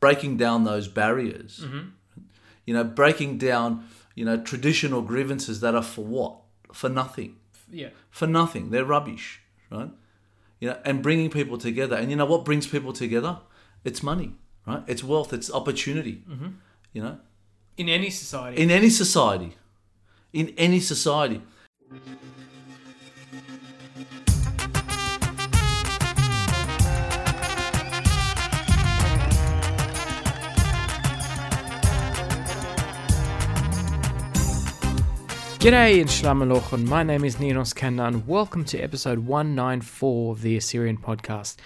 breaking down those barriers. Mm-hmm. You know, breaking down you know traditional grievances that are for what? For nothing. Yeah. For nothing. They're rubbish, right? You know, and bringing people together. And you know what brings people together? It's money, right? It's wealth. It's opportunity. Mm-hmm. You know, In any society. in any society, in any society. G'day and Shalom Alochon. My name is Ninos Kanna and welcome to episode 194 of the Assyrian Podcast.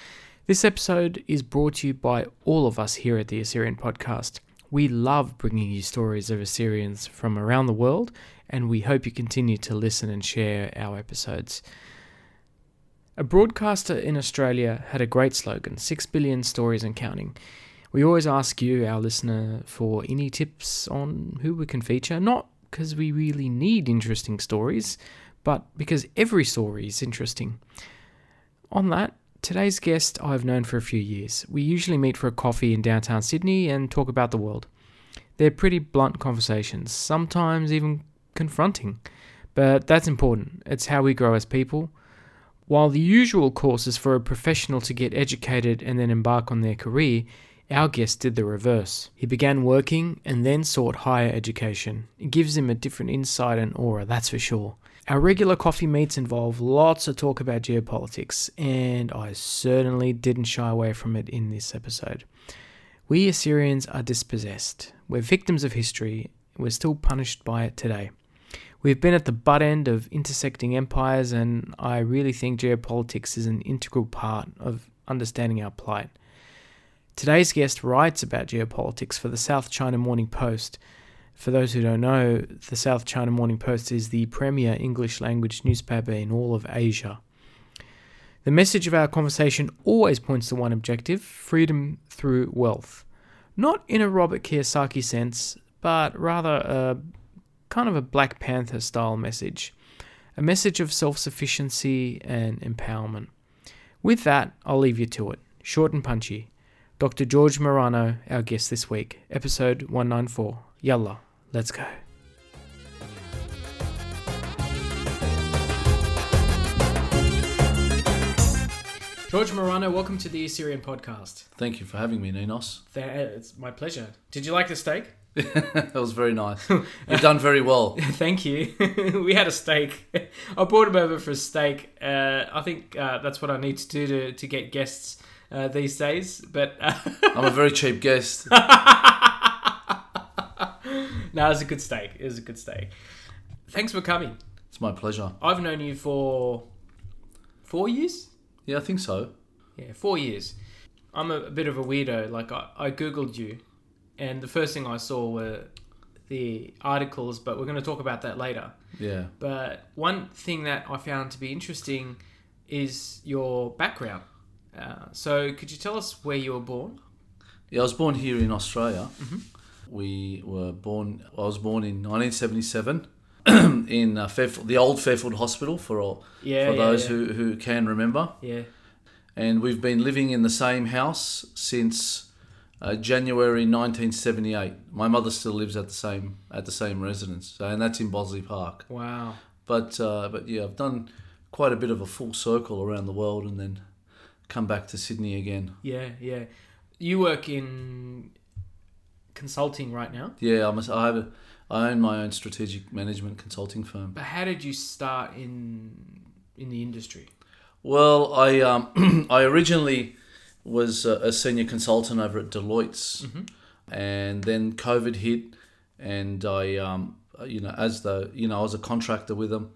This episode is brought to you by all of us here at the Assyrian Podcast. We love bringing you stories of Assyrians from around the world and we hope you continue to listen and share our episodes. A broadcaster in Australia had a great slogan 6 billion stories and counting. We always ask you, our listener, for any tips on who we can feature, not because we really need interesting stories, but because every story is interesting. On that, today's guest I've known for a few years. We usually meet for a coffee in downtown Sydney and talk about the world. They're pretty blunt conversations, sometimes even confronting, but that's important. It's how we grow as people. While the usual course is for a professional to get educated and then embark on their career, our guest did the reverse. He began working and then sought higher education. It gives him a different insight and aura, that's for sure. Our regular coffee meets involve lots of talk about geopolitics, and I certainly didn't shy away from it in this episode. We Assyrians are dispossessed. We're victims of history. We're still punished by it today. We've been at the butt end of intersecting empires, and I really think geopolitics is an integral part of understanding our plight. Today's guest writes about geopolitics for the South China Morning Post. For those who don't know, the South China Morning Post is the premier English language newspaper in all of Asia. The message of our conversation always points to one objective freedom through wealth. Not in a Robert Kiyosaki sense, but rather a kind of a Black Panther style message. A message of self sufficiency and empowerment. With that, I'll leave you to it. Short and punchy. Dr. George Marano, our guest this week, episode 194. Yalla, let's go. George Marano, welcome to the Assyrian podcast. Thank you for having me, Ninos. It's my pleasure. Did you like the steak? that was very nice. You've done very well. Thank you. we had a steak. I brought him over for a steak. Uh, I think uh, that's what I need to do to, to get guests uh, these days. But I'm a very cheap guest. no, it was a good steak. It was a good steak. Thanks for coming. It's my pleasure. I've known you for four years. Yeah, I think so. Yeah, four years. I'm a, a bit of a weirdo. Like I, I googled you, and the first thing I saw were the articles. But we're going to talk about that later. Yeah. But one thing that I found to be interesting is your background. Uh, so, could you tell us where you were born? Yeah, I was born here in Australia. Mhm. We were born. I was born in 1977 in uh, Fairfield, the old Fairfield Hospital for all Yeah, for yeah, those yeah. who who can remember. Yeah. And we've been living in the same house since uh, January 1978. My mother still lives at the same at the same residence, so, and that's in Bossley Park. Wow. But uh, but yeah, I've done quite a bit of a full circle around the world, and then come back to Sydney again. Yeah, yeah. You work in consulting right now. Yeah, I'm a, I have a, I own my own strategic management consulting firm. But how did you start in in the industry? Well, I um, I originally was a, a senior consultant over at Deloitte's, and then COVID hit, and I um, you know as the you know I was a contractor with them,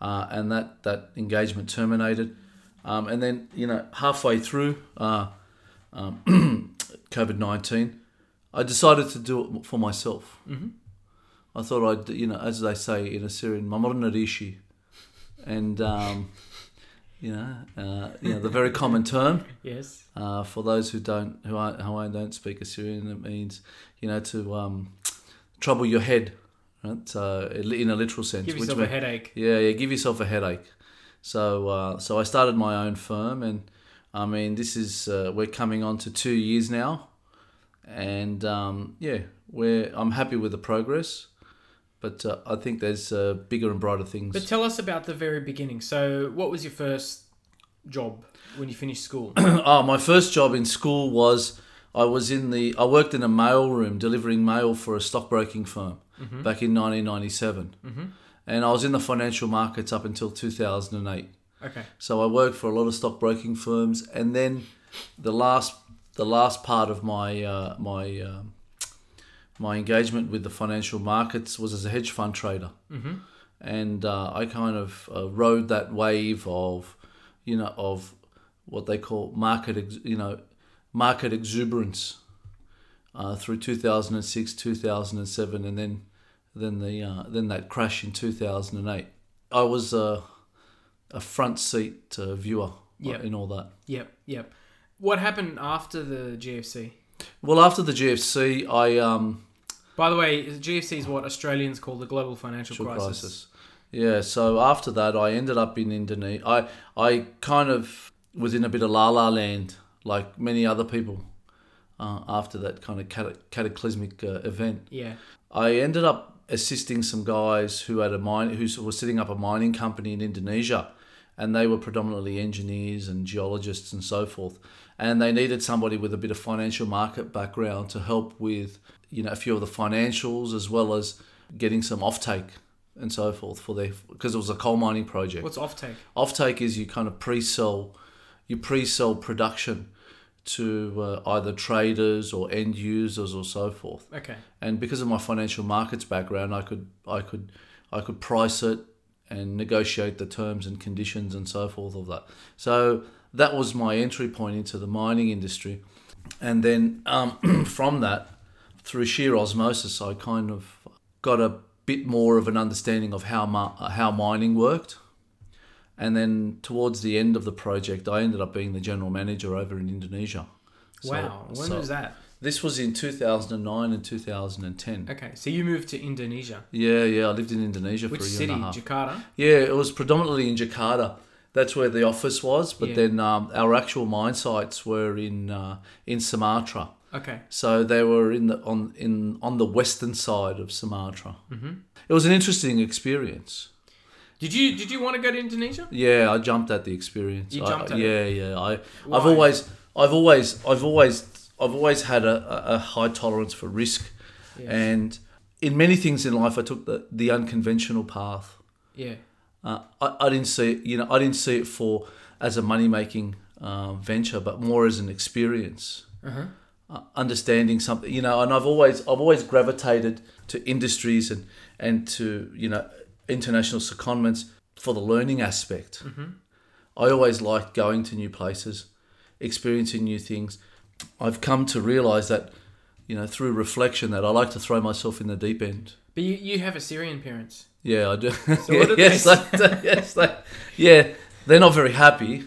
uh, and that that engagement terminated, um, and then you know halfway through uh, um, COVID nineteen, I decided to do it for myself. Mhm. I thought I'd you know as they say in Assyrian, mamorna rishi, and um, you know, uh, you know the very common term Yes. uh, for those who don't who I, who I don't speak Assyrian. It means you know to um, trouble your head, right? So in a literal sense, Give which yourself a headache. yeah, yeah, give yourself a headache. So, uh, so I started my own firm, and I mean, this is uh, we're coming on to two years now, and um, yeah, we're I'm happy with the progress, but uh, I think there's uh, bigger and brighter things. But tell us about the very beginning. So, what was your first job when you finished school? oh, my first job in school was I was in the I worked in a mail room delivering mail for a stockbroking firm back in 1997, and I was in the financial markets up until 2008. okay. So I worked for a lot of stockbroking firms, and then the last the last part of my uh, my um my engagement with the financial markets was as a hedge fund trader, mm-hmm. and uh, I kind of uh, rode that wave of you know of what they call market ex- you know market exuberance uh, through 2006 2007 and then then the uh, then that crash in 2008 I was uh, a front seat uh, viewer Yep. in all that Yep. Yep. What happened after the GFC? well after the GFC I um By the way, the GFC is what Australians call the global financial financial crisis. crisis. Yeah, so after that, I ended up in Indonesia. I I kind of was in a bit of la la land, like many other people. Uh, after that kind of cata- cataclysmic uh, event, Yeah. I ended up assisting some guys who had a mine, who were setting up a mining company in Indonesia, and they were predominantly engineers and geologists and so forth, and they needed somebody with a bit of financial market background to help with, you know, a few of the financials as well as getting some offtake and so forth for their because it was a coal mining project. What's offtake? Offtake is you kind of pre-sell, you pre-sell production to uh, either traders or end users or so forth Okay. and because of my financial markets background, I could I could I could price it and negotiate the terms and conditions and so forth of that. So that was my entry point into the mining industry, and then um, from that, through sheer osmosis, I kind of got a bit more of an understanding of how ma- how mining worked. And then towards the end of the project, I ended up being the general manager over in Indonesia. So- wow. When so- was that? This was in 2009 and 2010. Okay. So you moved to Indonesia. Yeah, yeah. I lived in Indonesia Which for a year city? and a half. Jakarta. Yeah, it was predominantly in Jakarta. That's where the office was, but Yeah. then um, our actual mine sites were in uh, in Sumatra. Okay. So they were in the on in on the western side of Sumatra. Mm-hmm. It was an interesting experience. Did you did you want to go to Indonesia? Yeah, I jumped at the experience. You I- at yeah, yeah. I Why? I've always I've always I've always I've always had a, a- high tolerance for risk, Yeah. and in many things in life, I took the the unconventional path. Yeah. Uh, I, I didn't see it, you know, I didn't see it for as a money making uh, venture, but more as an experience, Uh-huh. uh, understanding something, you know. And I've always I've always gravitated to industries and and to you know international secondments for the learning aspect. I always liked going to new places, experiencing new things. I've come to realize that, you know, through reflection, that I like to throw myself in the deep end. But you, you have Assyrian parents. Yeah, I do. So what did yes, they they, yes, they, yeah, they're not very happy.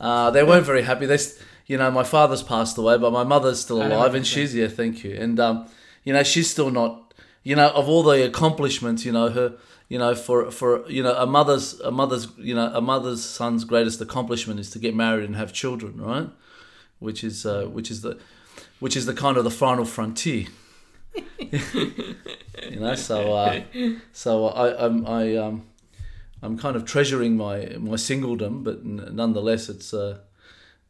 Uh, they weren't very happy. They, you know, my father's passed away, but my mother's still alive, and she's yeah, thank you. And um, you know, she's still not. You know, of all the accomplishments, you know, her, you know, for for you know, a mother's a mother's you know a mother's son's greatest accomplishment is to get married and have children, right? Which is uh, which is the which is the kind of the final frontier. you know, so uh, so I, I'm I um I'm kind of treasuring my my singledom, but n- nonetheless, it's uh,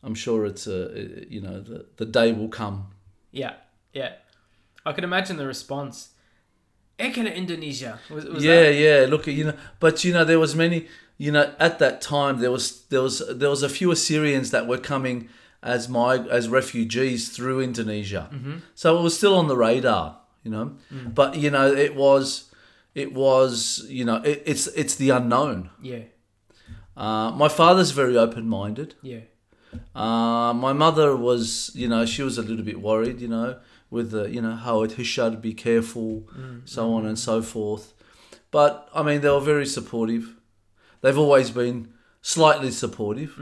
I'm sure it's uh, you know the, the day will come. Yeah. Yeah. I can imagine the response. Ekana Indonesia. Was, was yeah, that- yeah. Look, you know, but you know, there was many. You know, at that time, there was there was there was a few Assyrians that were coming as my as refugees through Indonesia, so it was still on the radar. You know, but you know, it was it was you know it, it's it's the unknown. Yeah. Uh, my father's very open minded. Yeah. Uh, my mother was, you know, she was a little bit worried, you know, with the, you know, how it should be careful, so on and so forth. But I mean, they were very supportive. They've always been slightly supportive.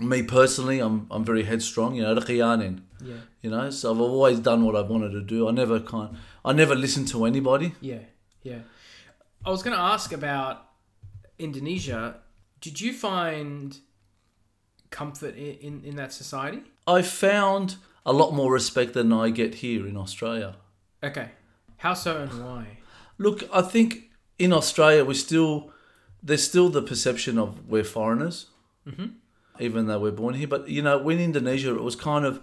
Me personally, I'm I'm very headstrong, you know, رقيانين, Yeah. you know. So I've always done what I wanted to do. I never kind, I never listened to anybody. Yeah. Yeah. I was going to ask about Indonesia. Did you find comfort in, in, in that society? I found a lot more respect than I get here in Australia. Okay. How so and why? Look, I think in Australia we still there's still the perception of we're foreigners, mm-hmm. even though we're born here. But you know, when Indonesia, it was kind of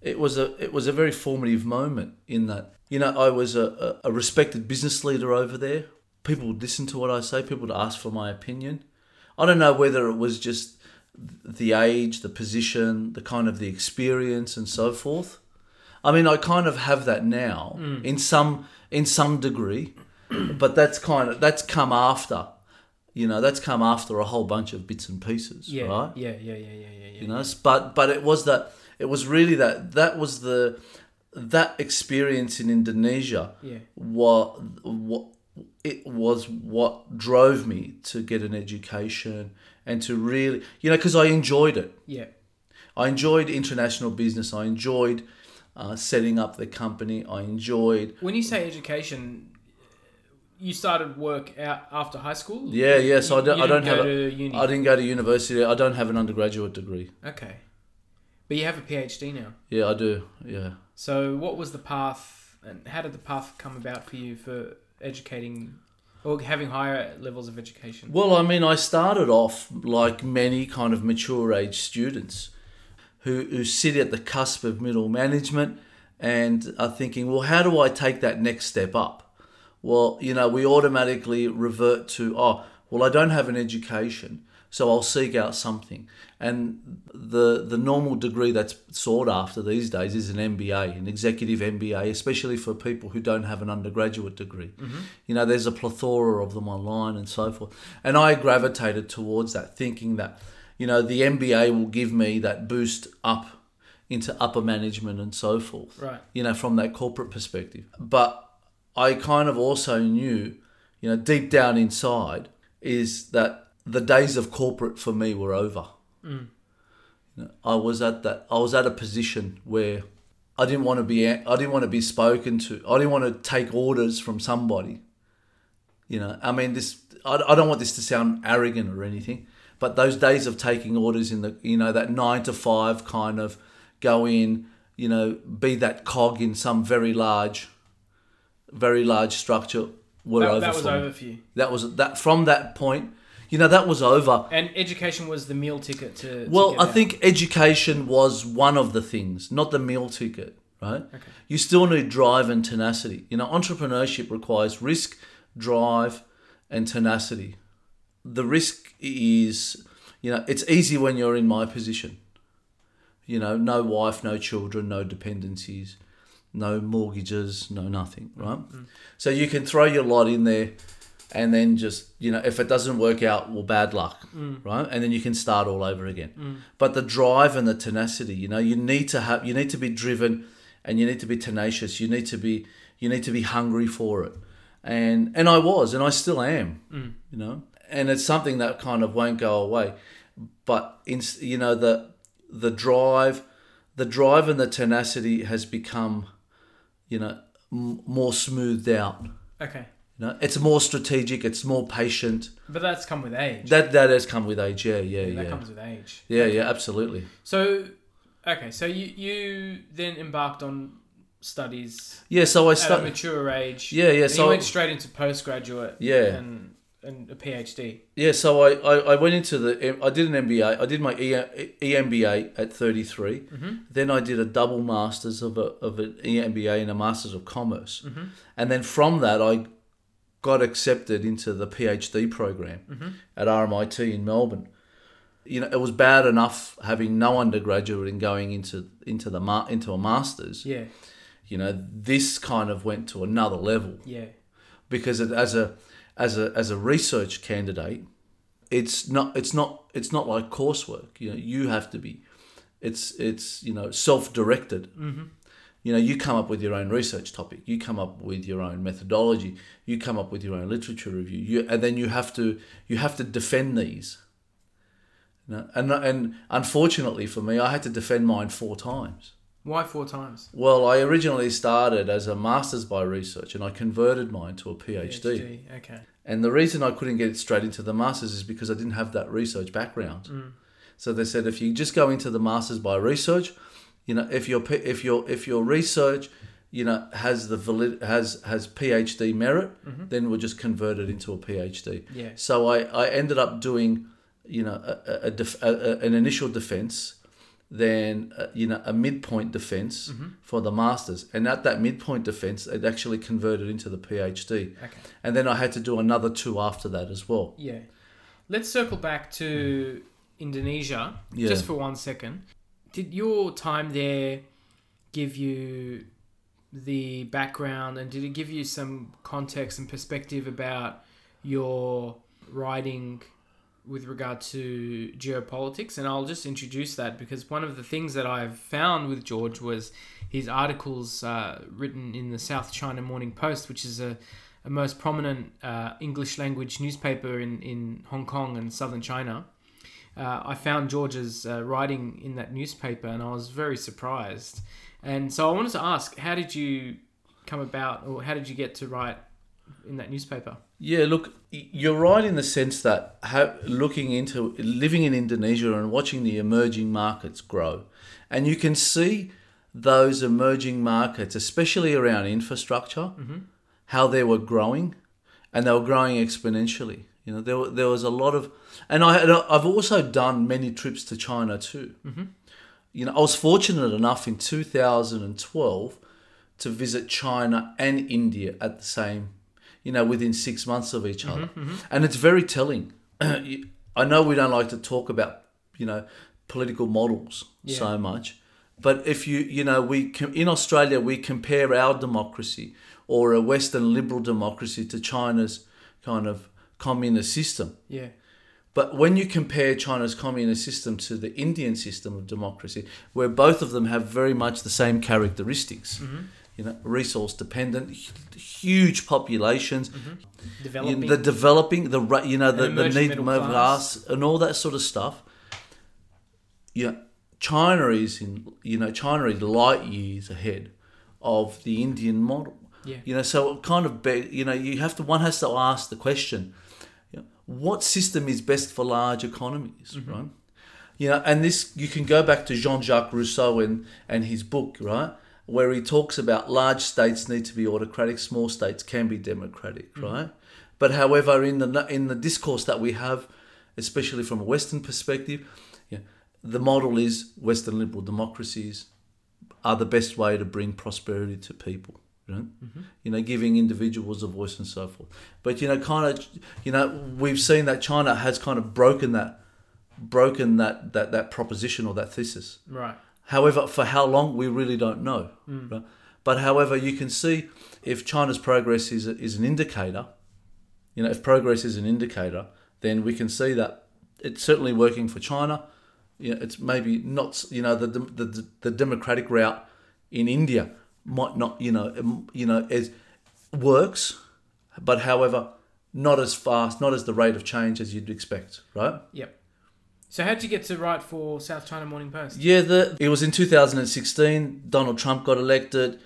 it was a it was a very formative moment in that you know I was a, a, a respected business leader over there. People would listen to what I say. People would ask for my opinion. I don't know whether it was just the age, the position, the kind of the experience, and so forth. I mean, I kind of have that now mm. in some in some degree, but that's kind of that's come after. You know, that's come after a whole bunch of bits and pieces, Yeah. right? Yeah, yeah, yeah, yeah, yeah, yeah. You know, but but it was that it was really that that was the that experience in Indonesia Yeah. what what it was what drove me to get an education and to really you know because I enjoyed it. Yeah. I enjoyed international business. I enjoyed uh, setting up the company. I enjoyed When you say education, you started work out after high school? yeah yeah. So I don't you I don't didn't have go a, to uni. I didn't go to university. I don't have an undergraduate degree. Okay. But you have a PhD now. Yeah, I do. Yeah. So what was the path and how did the path come about for you for educating or having higher levels of education? Well, I mean, I started off like many kind of mature age students who, who sit at the cusp of middle management and are thinking, well, how do I take that next step up? Well, you know, we automatically revert to, oh, well, I don't have an education, so I'll seek out something. And the the normal degree that's sought after these days is an MBA, an executive MBA, especially for people who don't have an undergraduate degree. Mm-hmm. You know, there's a plethora of them online and so forth. And I gravitated towards that, thinking that, you know, the MBA will give me that boost up into upper management and so forth Right. you know, from that corporate perspective. But I kind of also knew, you know, deep down inside, is that the days of corporate for me were over. Mm. Know, I was at that. I was at a position where I didn't want to be. I didn't want to be spoken to. I didn't want to take orders from somebody. You know, I mean, this. I, I don't want this to sound arrogant or anything, but those days of taking orders in the, you know, that nine to five kind of go in, you know, be that cog in some very large, very large structure were That, over that was for over for you. That was that from that point, you know, that was over. And education was the meal ticket to. to Well, get I out. think education was one of the things, not the meal ticket, right? Okay. You still need drive and tenacity. You know, entrepreneurship requires risk, drive, and tenacity. The risk is, you know, it's easy when you're in my position. You know, no wife, no children, no dependencies, no mortgages, no nothing, right? Mm. So you can throw your lot in there and then just, you know, if it doesn't work out, well, bad luck, mm. right? And then you can start all over again. Mm. But the drive and the tenacity, you know, you need to have, you need to be driven and you need to be tenacious. You need to be, you need to be hungry for it. And, and I was, and I still am, mm. you know, and it's something that kind of won't go away. But in, you know, the, the drive, the drive and the tenacity has become, you know, m- more smoothed out. Okay. You know, it's more strategic. It's more patient. But that's come with age. That that has come with age. Yeah, yeah, yeah. that yeah, comes with age. yeah, yeah. Absolutely. So, okay, so you you then embarked on studies Yeah. So I at a started. mature age. Yeah, yeah. So you went straight into postgraduate. Yeah. And and a PhD. yeah. So I, I, I went into the. I did an MBA. I did my E- EMBA at thirty mm-hmm. Then I did a double masters of a of an EMBA and a masters of commerce. Mm-hmm. And then from that I got accepted into the PhD program at RMIT in Melbourne. You know, it was bad enough having no undergraduate and going into into the ma- into a masters. Yeah. You know, this kind of went to another level Yeah. because it, as a as a as a research candidate, it's not it's not it's not like coursework. You know, you have to be. It's it's you know self directed. Mm-hmm. You know, you come up with your own research topic. You come up with your own methodology. You come up with your own literature review. You and then you have to you have to defend these. You know, and and unfortunately for me, I had to defend mine four times. Why four times? Well, I originally started as a master's by research, and I converted mine to a PhD. Okay. And the reason I couldn't get straight into the masters is because I didn't have that research background. Mm. So they said if you just go into the masters by research, you know, if your if your if your research, you know, has the valid has has PhD merit, mm-hmm. then we'll just convert it into a PhD. Yeah. So I, I ended up doing, you know, a, a, def, a, an initial defense, then uh, you know a midpoint defense mm-hmm. for the masters, and at that midpoint defense, it actually converted into the PhD, Okay. and then I had to do another two after that as well. Yeah. Let's circle back to hmm. Indonesia Yeah. just for one second. Did your time there give you the background and did it give you some context and perspective about your writing with regard to geopolitics? And I'll just introduce that because one of the things that I've found with George was his articles uh, written in the South China Morning Post, which is a a most prominent uh, English language newspaper in, in Hong Kong and southern China. Uh, I found George's uh, writing in that newspaper and I was very surprised. And so I wanted to ask, how did you come about, or how did you get to write in that newspaper? Yeah, look, you're right in the sense that ha- looking into living in Indonesia and watching the emerging markets grow, and you can see those emerging markets, especially around infrastructure, how they were growing, and they were growing exponentially. You know, there were, there was a lot of, and I had, I've also done many trips to China too. Mm-hmm. You know, I was fortunate enough in 2012 to visit China and India at the same, you know, within six months of each other. Mm-hmm, mm-hmm. And it's very telling. I know we don't like to talk about, you know, political models so much, but if you, you know, we com- in Australia we compare our democracy or a Western liberal democracy to China's kind of communist system. Yeah. But when you compare China's communist system to the Indian system of democracy, where both of them have very much the same characteristics, you know, resource dependent, huge populations, you Developing. know, the developing, the you know, the, the need class. and all that sort of stuff. Yeah, China is in you know China is light years ahead of the Indian model. Yeah. You know, so it kind of be, you know you have to one has to ask the question, you know, what system is best for large economies, Mm-hmm. right? You know, and this you can go back to Jean-Jacques Rousseau and and his book, right, where he talks about large states need to be autocratic, small states can be democratic, Mm-hmm. right? But however, in the in the discourse that we have, especially from a Western perspective, yeah, the model is Western liberal democracies are the best way to bring prosperity to people. You know, mm-hmm. you know, giving individuals a voice and so forth. But you know, kind of, you know, we've seen that China has kind of broken that, broken that that that proposition or that thesis. right. However, for how long we really don't know. Mm. Right? But however, you can see if China's progress is is an indicator. You know, if progress is an indicator, then we can see that it's certainly working for China. You know, it's maybe not. You know, the the the democratic route in India might not. You know, um, you know, is works, but however, not as fast, not as the rate of change as you'd expect. Right. Yep. So how did you get to write for South China Morning Post? Yeah, the, it was in 2016. Donald Trump got elected.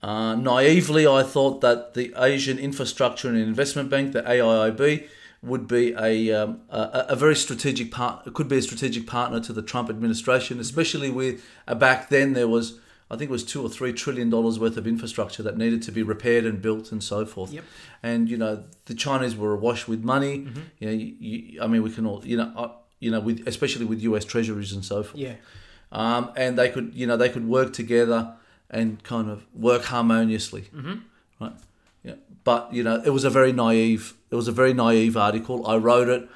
Uh, naively, I thought that the Asian Infrastructure and Investment Bank, the AIIB, would be a, um, a, a very strategic part. It could be a strategic partner to the Trump administration, especially with uh, back then there was. I think it was two or three trillion dollars worth of infrastructure that needed to be repaired and built and so forth. Yep. And you know the Chinese were awash with money. You know, you, you, I mean, we can all you know, uh, you know, with especially with U.S. treasuries and so forth Yeah. um, and they could you know they could work together and kind of work harmoniously Mm-hmm. right yeah but you know it was a very naive it was a very naive article i wrote it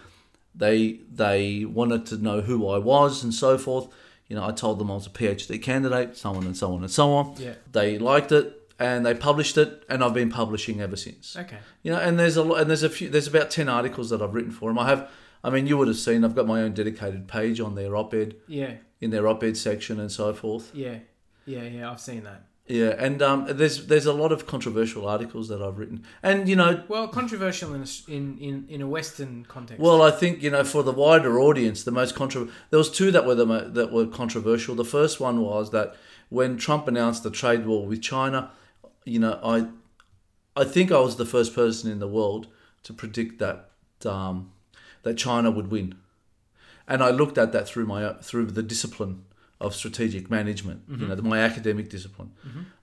they they wanted to know who i was and so forth you know i told them i was a phd candidate so on and so on and so on Yeah. they liked it and they published it and i've been publishing ever since Okay. you know, and there's a lot, and there's a few, there's about ten articles that I've written for them. I have, I mean, you would have seen, I've got my own dedicated page on their op-ed, Yeah. in their op-ed section and so forth. Yeah. Yeah. Yeah. I've seen that. Yeah, and um, there's there's a lot of controversial articles that I've written, and you know, Well, controversial in a, in, in, in a Western context. well, I think you know for the wider audience, the most controversial. there was two that were the mo- that were controversial. The first one was that when Trump announced the trade war with China, you know, I I think I was the first person in the world to predict that um, that China would win, and I looked at that through my through the discipline of strategic management. You know, my academic discipline.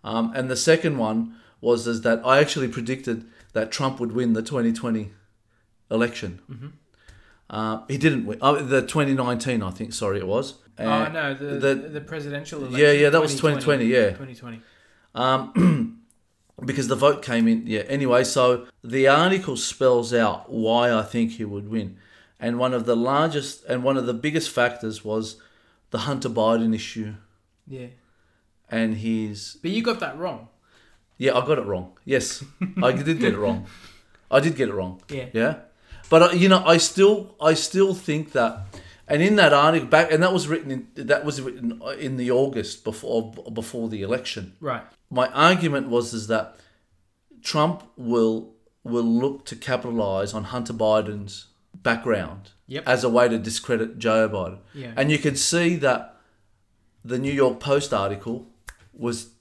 Um, and the second one was is that I actually predicted that Trump would win the 2020 election. Uh, he didn't win. Oh, the 2019, I think. Sorry, it was. oh And no, the, the- the presidential election. Yeah, yeah, that was 2020, yeah. 2020. um, because the vote came in. Yeah. Anyway, so the article spells out why I think he would win, and one of the largest and one of the biggest factors was the Hunter Biden issue Yeah, and his. but you got that wrong. Yeah, I got it wrong. Yes, I did get it wrong. I did get it wrong. Yeah. Yeah, but uh, you know, I still, I still think that, and in that article back, and that was written in that was written in the August before before the election. Right. my argument was is that Trump will will look to capitalize on Hunter Biden's background Yep. as a way to discredit Joe Biden. Yeah. And you can see that the New York Post article was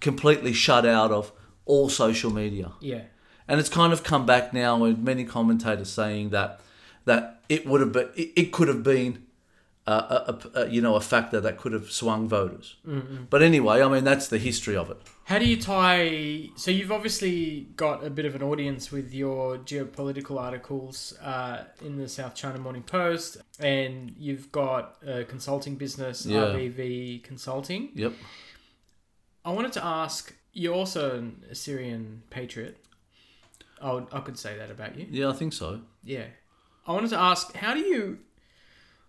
completely shut out of all social media. Yeah. And it's kind of come back now with many commentators saying that that it would have been it, it could have been a, a, a, you know a factor that could have swung voters. But anyway, I mean that's the history of it. How do you tie? So you've obviously got a bit of an audience with your geopolitical articles uh, in the South China Morning Post, and you've got a consulting business, Yeah. RBV Consulting. Yep. I wanted to ask. You're also an Assyrian patriot. I, would, I could say that about you. Yeah, I think so. Yeah. I wanted to ask, how do you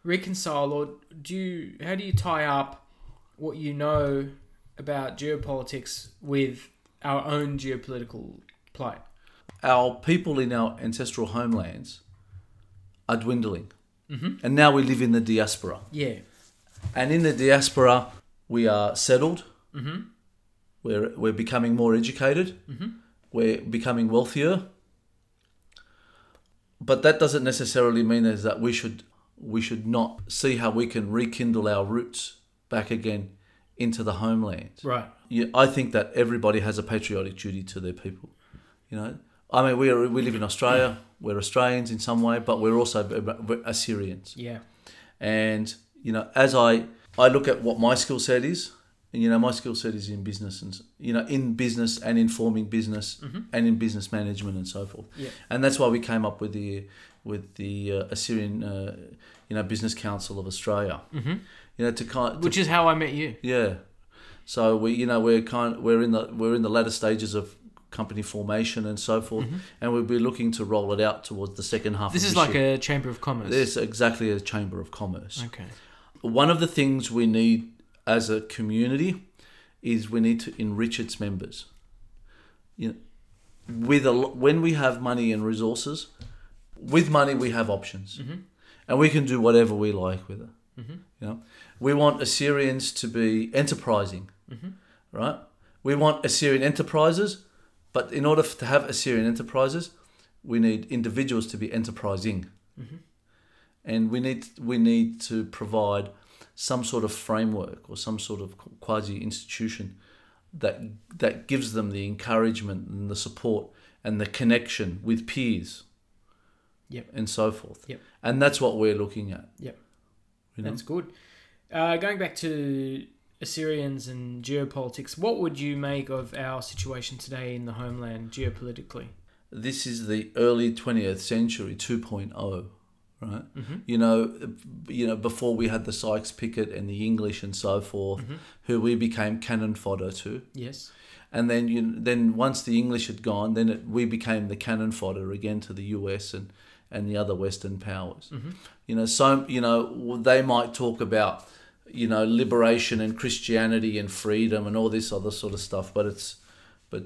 reconcile, or do you, how do you tie up what you know about geopolitics with our own geopolitical plight? Our people in our ancestral homelands are dwindling. Mm-hmm. And now we live in the diaspora. Yeah. And in the diaspora, we are settled. Mm-hmm. We're, we're becoming more educated. Mm-hmm. We're becoming wealthier. But that doesn't necessarily mean is that we should we should not see how we can rekindle our roots back again into the homeland. Right. Yeah, I think that everybody has a patriotic duty to their people. You know, I mean, we are, we live in Australia. We're Australians in some way, but we're also Assyrians. Yeah. And you know, as I I look at what my skill set is, and you know, my skill set is in business and you know, in business and informing business and in business management and so forth. Yeah. And that's why we came up with the with the uh, Assyrian uh, you know Business Council of Australia. Mm-hmm. You know, to kind to Which is how I met you. yeah. So we, you know, we're kind, we're in the we're in the latter stages of company formation and so forth, and we'll be looking to roll it out towards the second half. Mm-hmm. This is like year. a chamber of commerce. This exactly a chamber of commerce. Okay. One of the things we need as a community is we need to enrich its members. You know, with a when we have money and resources, with money we have options, mm-hmm. and we can do whatever we like with it. Mm-hmm. You know, we want Assyrians to be enterprising, mm-hmm. right? We want Assyrian enterprises, but in order to have Assyrian enterprises, we need individuals to be enterprising, and we need we need to provide some sort of framework or some sort of quasi institution that that gives them the encouragement and the support and the connection with peers, Yep. and so forth. Yep. And that's what we're looking at. Yep. You know? That's good. Uh, going back to Assyrians and geopolitics, what would you make of our situation today in the homeland geopolitically? this is the early 20th century 2.0 right Mm-hmm. you know you know before we had the Sykes-Picot and the English and so forth Mm-hmm. who we became cannon fodder to Yes. and then you then once the English had gone then it, we became the cannon fodder again to the US and and the other western powers you know so you know they might talk about you know liberation and Christianity and freedom and all this other sort of stuff but it's but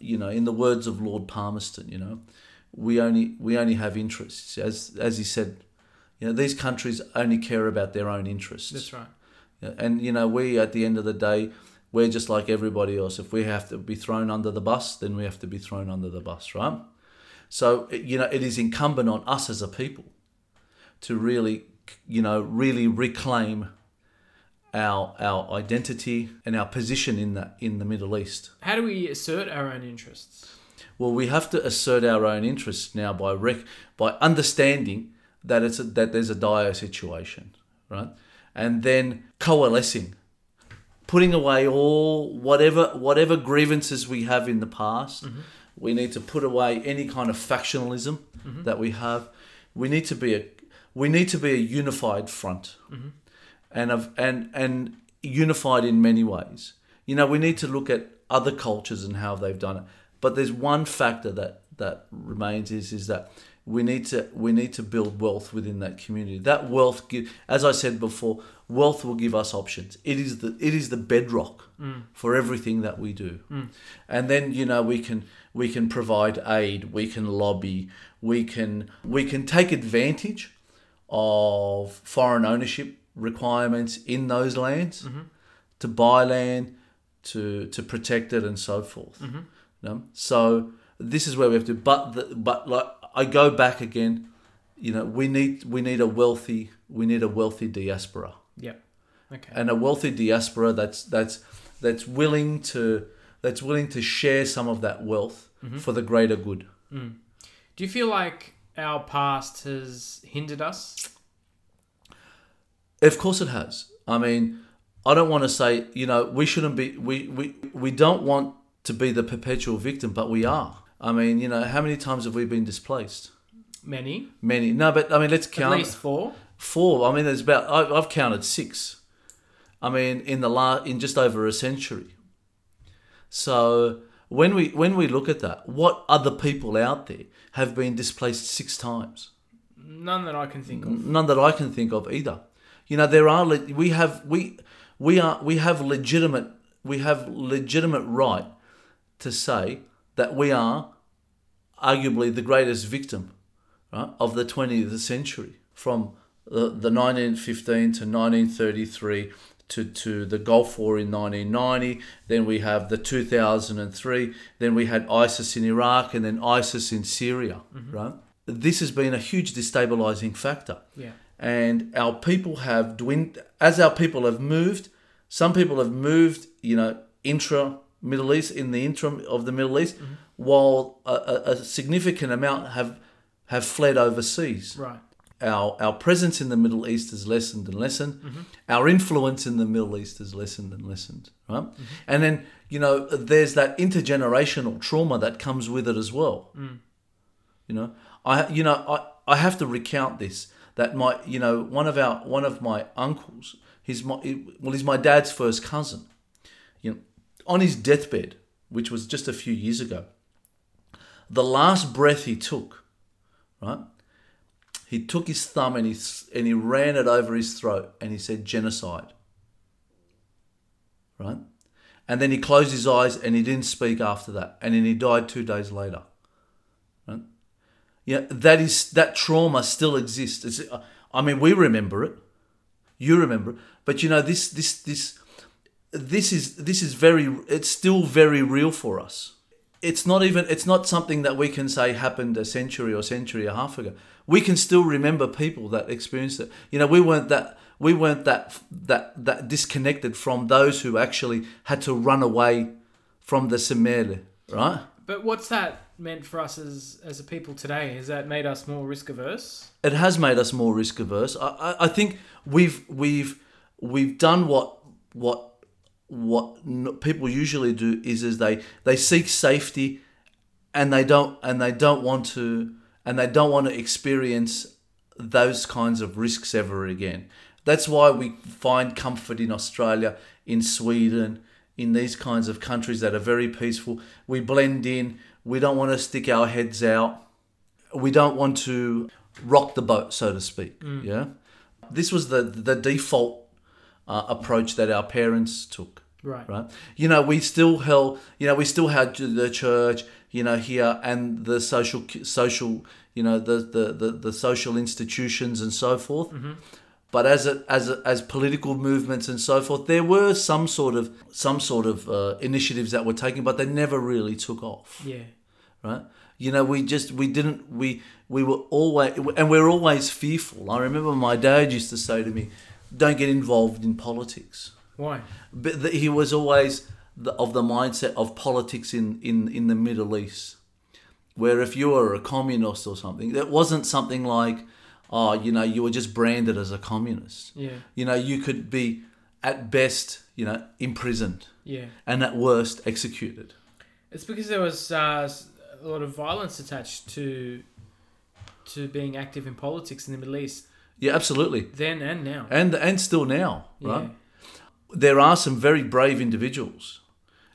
you know in the words of Lord Palmerston you know we only we only have interests as as he said you know these countries only care about their own interests That's right. And you know, we at the end of the day, we're just like everybody else. If we have to be thrown under the bus, then we have to be thrown under the bus, right? So you know, it is incumbent on us as a people to really, you know, really reclaim our our identity and our position in that in the Middle East. How do we assert our own interests? Well, we have to assert our own interests now by rec- by understanding that it's a, that there's a dire situation, right? and then coalescing, putting away all whatever whatever grievances we have in the past. Mm-hmm. We need to put away any kind of factionalism mm-hmm. that we have. We need to be a we need to be a unified front, mm-hmm. and of and and unified in many ways. You know, we need to look at other cultures and how they've done it. But there's one factor that that remains is is that we need to we need to build wealth within that community. That wealth, give, as I said before, wealth will give us options. It is the it is the bedrock mm. for everything that we do. Mm. And then you know we can we can provide aid, we can lobby, we can we can take advantage of foreign ownership requirements in those lands mm-hmm. to buy land, to to protect it, and so forth. Mm-hmm. You know? So this is where we have to. But the, but like I go back again. You know, we need we need a wealthy we need a wealthy diaspora Yeah. Okay. and a wealthy diaspora that's that's that's willing to that's willing to share some of that wealth mm-hmm. for the greater good. Mm. Do you feel like our past has hindered us? Of course, it has. I mean, I don't want to say you know we shouldn't be we we we don't want to be the perpetual victim, but we are. I mean, you know, how many times have we been displaced? Many. Many. No, but I mean, let's count. At least four. four. I mean, there's about I, I've counted six. I mean, in the la- in just over a century. So when we when we look at that, what other people out there have been displaced six times? None that I can think of. None that I can think of either. You know, there are we have we we are we have legitimate we have legitimate right to say that we are arguably the greatest victim right, of the 20th century from the, the 1915 to 1933 to, to the Gulf War in 1990. Then we have the 2003. Then we had ISIS in Iraq and then ISIS in Syria, mm-hmm. right? This has been a huge destabilizing factor Yeah. and our people have dwindled as our people have moved some people have moved you know intra middle east in the interim of the middle east mm-hmm. while a, a, significant amount have have fled overseas. Right. our our presence in the middle east has lessened and lessened. Mm-hmm. Our influence in the middle east has lessened and lessened right? Mm-hmm. And then you know there's that intergenerational trauma that comes with it as well. Mm. You know, I you know I, I have to recount this that my you know one of our one of my uncles, he's my well he's my dad's first cousin. You know, on his deathbed, which was just a few years ago, the last breath he took, right? He took his thumb and he and he ran it over his throat and he said genocide. Right? And then he closed his eyes and he didn't speak after that. And then he died two days later. Right? Yeah, that is that trauma still exists. It's, I mean, we remember it. You remember it. But you know, this this this this is this is very it's still very real for us. It's not even it's not something that we can say happened a century or century and a half ago. We can still remember people that experienced it. You know, we weren't that we weren't that that that disconnected from those who actually had to run away from the Simele, right? But what's that meant for us as as a people today? Has that made us more risk averse? it has made us more risk averse. I, I, I think we've we've we've done what what what people usually do is is they they seek safety, and they don't and they don't want to and they don't want to experience those kinds of risks ever again. That's why we find comfort in Australia, in Sweden, in these kinds of countries that are very peaceful. We blend in. We don't want to stick our heads out we don't want to rock the boat, so to speak. Mm. Yeah, this was the the default uh, approach that our parents took. Right. Right. You know, we still held. You know, we still had the church. You know, here and the social social. You know, the the the, the social institutions and so forth. But as a, as a, as political movements and so forth, there were some sort of some sort of uh, initiatives that were taken, but they never really took off Yeah. right? You know, we just we didn't we we were always and we're always fearful. I remember my dad used to say to me, "Don't get involved in politics." Why? But the, he was always the, of the mindset of politics in, in, in the Middle East, where if you were a communist or something, it wasn't something like, oh, you know, you were just branded as a communist. Yeah. You know, you could be at best, you know, imprisoned Yeah. and at worst executed. It's because there was uh, a lot of violence attached to to being active in politics in the Middle East Yeah, absolutely. then and now. And and still now, right? Yeah. There are some very brave individuals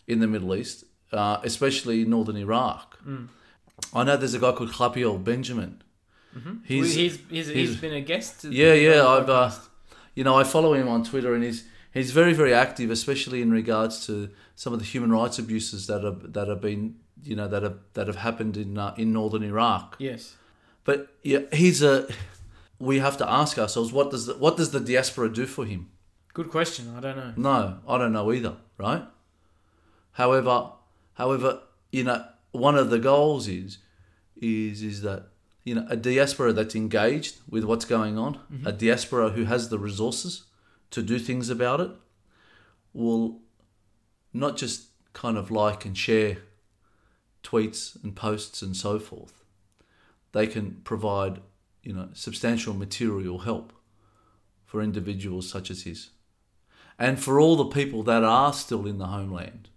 in the Middle East, uh, especially northern Iraq. Mm. I know there's a guy called Khlapiel Benjamin. Mm-hmm. He's- he's, he's, he's, been a guest. to Yeah, yeah, I've, uh, you know, I follow him on Twitter, and he's he's very very active, especially in regards to some of the human rights abuses that have that have been you know that have that have happened in uh, in northern Iraq. yes. But yeah, he's a. We have to ask ourselves what does the, what does the diaspora do for him? Good question. I don't know. No, I don't know either. Right. However, however, you know, one of the goals is is is that you know a diaspora that's engaged with what's going on, mm-hmm. a diaspora who has the resources to do things about it, will not just kind of like and share tweets and posts and so forth. They can provide, you know, substantial material help for individuals such as his and for all the people that are still in the homeland.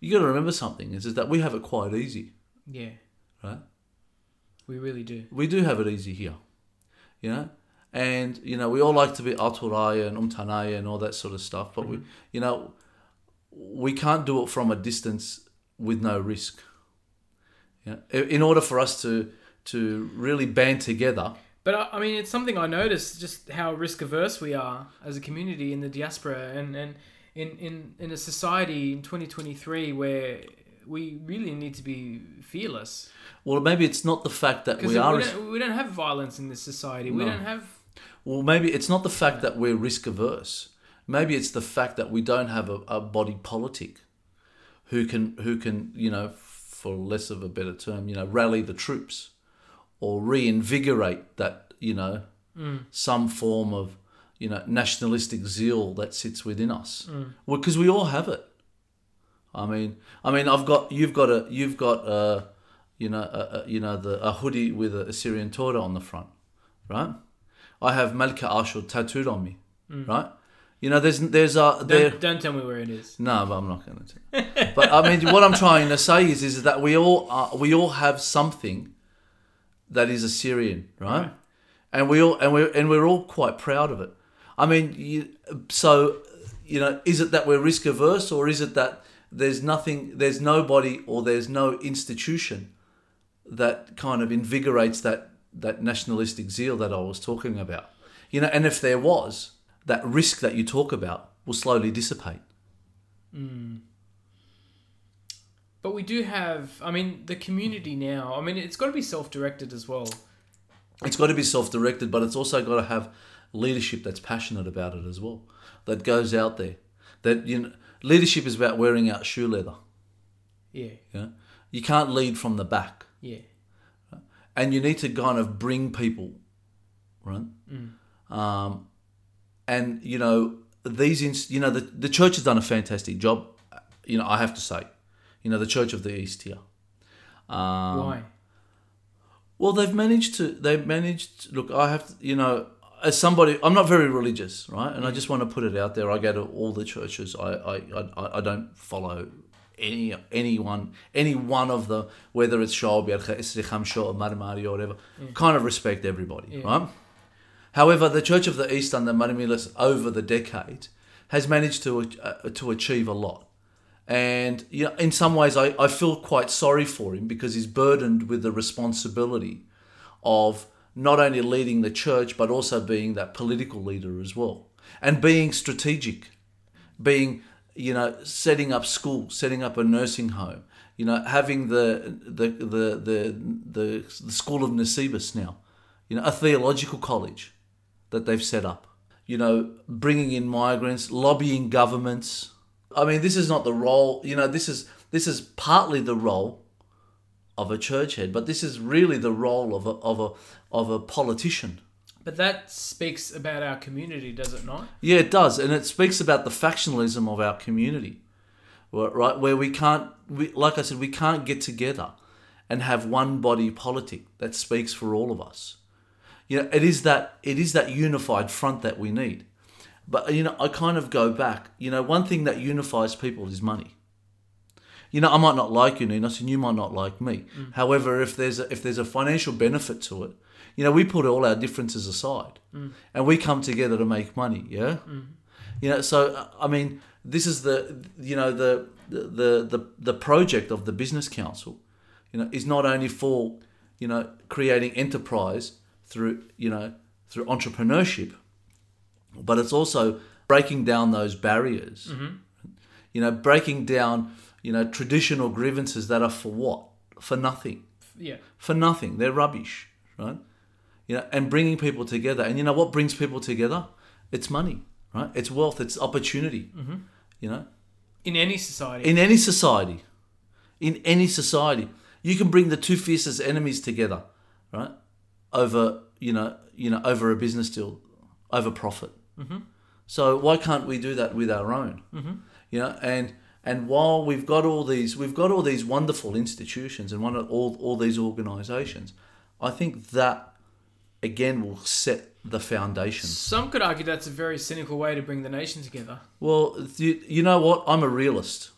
You got to remember something is, is that we have it quite easy, Yeah, right? we really do. We do have it easy here, you know, and you know we all like to be aturaya and umtanaya and all that sort of stuff, but we, mm-hmm. you know, we can't do it from a distance with no risk. Yeah, in order for us to to really band together, But I, I mean, it's something I noticed just how risk averse we are as a community in the diaspora and, and in, in, in a society in 2023 where we really need to be fearless. well, maybe it's not the fact that we we, are. don't, we don't have violence in this society. We No. don't have. Well, maybe it's not the fact that we're risk averse. Maybe it's the fact that we don't have a, a body politic who can who can you know, for less of a better term, you know, rally the troops or reinvigorate that you know mm. some form of you know nationalistic zeal that sits within us. Mm. Well, because we all have it. I mean, I mean, I've got you've got a you've got a you know a, a, you know the a hoodie with a Assyrian Torah on the front, right? I have Malka Ashur tattooed on me, mm. right? You know, there's there's a there. Don't, don't tell me where it is. No, but I'm not going to. but I mean, what I'm trying to say is, is that we all are, we all have something that is Assyrian, right? Right. And we all and we and we're all quite proud of it. I mean, you, so you know, is it that we're risk averse, or is it that there's nothing, there's nobody, or there's no institution that kind of invigorates that that nationalistic zeal that I was talking about? You know, and if there was, that risk that you talk about will slowly dissipate. Hmm. But we do have, I mean, the community now, I mean, it's got to be self directed as well. it's got to be self-directed but it's also got to have leadership that's passionate about it as well that goes out there. That you know leadership is about wearing out shoe leather. Yeah, you know you can't lead from the back. Yeah. and you need to kind of bring people right? Um, and you know these you know the, the church has done a fantastic job you know i have to say you know the church of the east here um, Why? Well, they've managed to. They've managed. Look, I have. To, you know, as somebody, I'm not very religious, right? And I just want to put it out there. I go to all the churches. I, I, I, I don't follow any anyone, any one of the whether it's Isricham, Shaw, Marmari, or Marimari, or whatever. Kind of respect everybody, Yeah. right? However, the Church of the East under Mar Meelis over the decade has managed to uh, to achieve a lot. And you know, in some ways, I, I feel quite sorry for him because he's burdened with the responsibility of not only leading the church but also being that political leader as well, and being strategic, being you know setting up schools, setting up a nursing home, you know having the the the the the, the school of Nisibis now, you know a theological college that they've set up, you know bringing in migrants, lobbying governments. I mean, this is not the role. You know, this is this is partly the role of a church head, but this is really the role of a of a of a politician. But that speaks about our community, does it not? Yeah, it does, and it speaks about the factionalism of our community, right? Where we can't, we, like I said, we can't get together and have one body politic that speaks for all of us. You know, it is that it is that unified front that we need. But you know, I kind of go back. You know, one thing that unifies people is money. You know, I might not like you, Ninos, and you might not like me. Mm. However, if there's a, if there's a financial benefit to it, you know, we put all our differences aside, mm. and we come together to make money. Yeah, mm. you know. So I mean, this is the you know the the the the project of the business council. You know, is not only for you know creating enterprise through you know through entrepreneurship, but it's also breaking down those barriers. Mm-hmm. You know, breaking down you know traditional grievances that are for what for nothing Yeah. for nothing. They're rubbish, right? You know, and bringing people together. And you know what brings people together? It's money, right? It's wealth. It's opportunity. Mm-hmm. You know, In any society. in any society, in any society, you can bring the two fiercest enemies together, right? Over you know, you know, over a business deal, over profit. Mm-hmm. So why can't we do that with our own? Mm-hmm. You know, and and while we've got all these, we've got all these wonderful institutions and one of all all these organisations, I think that again will set the foundation. Some could argue that's a very cynical way to bring the nation together. Well, you, you know what? I'm a realist.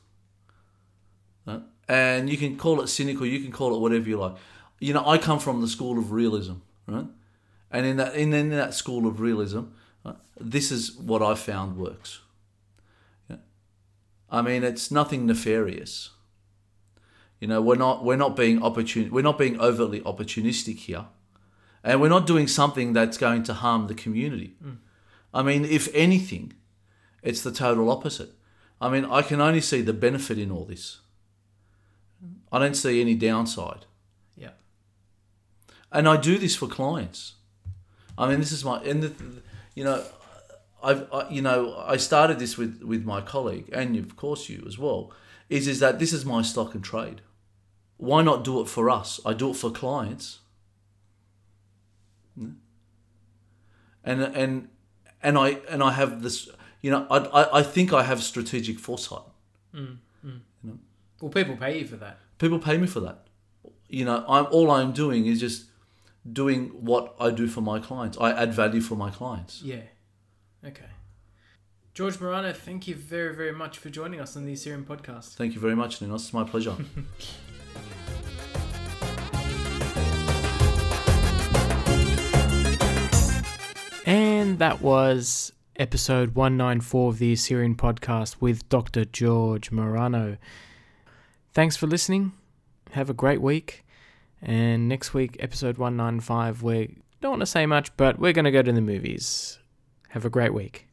Right? And you can call it cynical, you can call it whatever you like. You know, I come from the school of realism, right? And in that in, in that school of realism, right, this is what I found works. Yeah. I mean, it's nothing nefarious. You know, we're not we're not being opportun we're not being overtly opportunistic here. And we're not doing something that's going to harm the community. Mm. I mean, if anything, it's the total opposite. I mean, I can only see the benefit in all this. I don't see any downside. Yeah. And I do this for clients. I mean, this is my, and the, you know, I've, I, you know, I started this with, with my colleague, and of course you as well, is, is that this is my stock and trade. Why not do it for us? I do it for clients. And, and, and I, and I have this, you know, I, I, I think I have strategic foresight. Mm, mm. Well, people pay you for that. People pay me for that. You know, I'm all I'm doing is just doing what I do for my clients. I add value for my clients. Yeah. Okay. George Marano, thank you very, very much for joining us on the Assyrian podcast. Thank you very much, Ninos. It's my pleasure. And that was episode 194 of the Assyrian podcast with Dr. George Marano. Thanks for listening. Have a great week. And next week, episode 195, we don't want to say much, but we're going to go to the movies. Have a great week.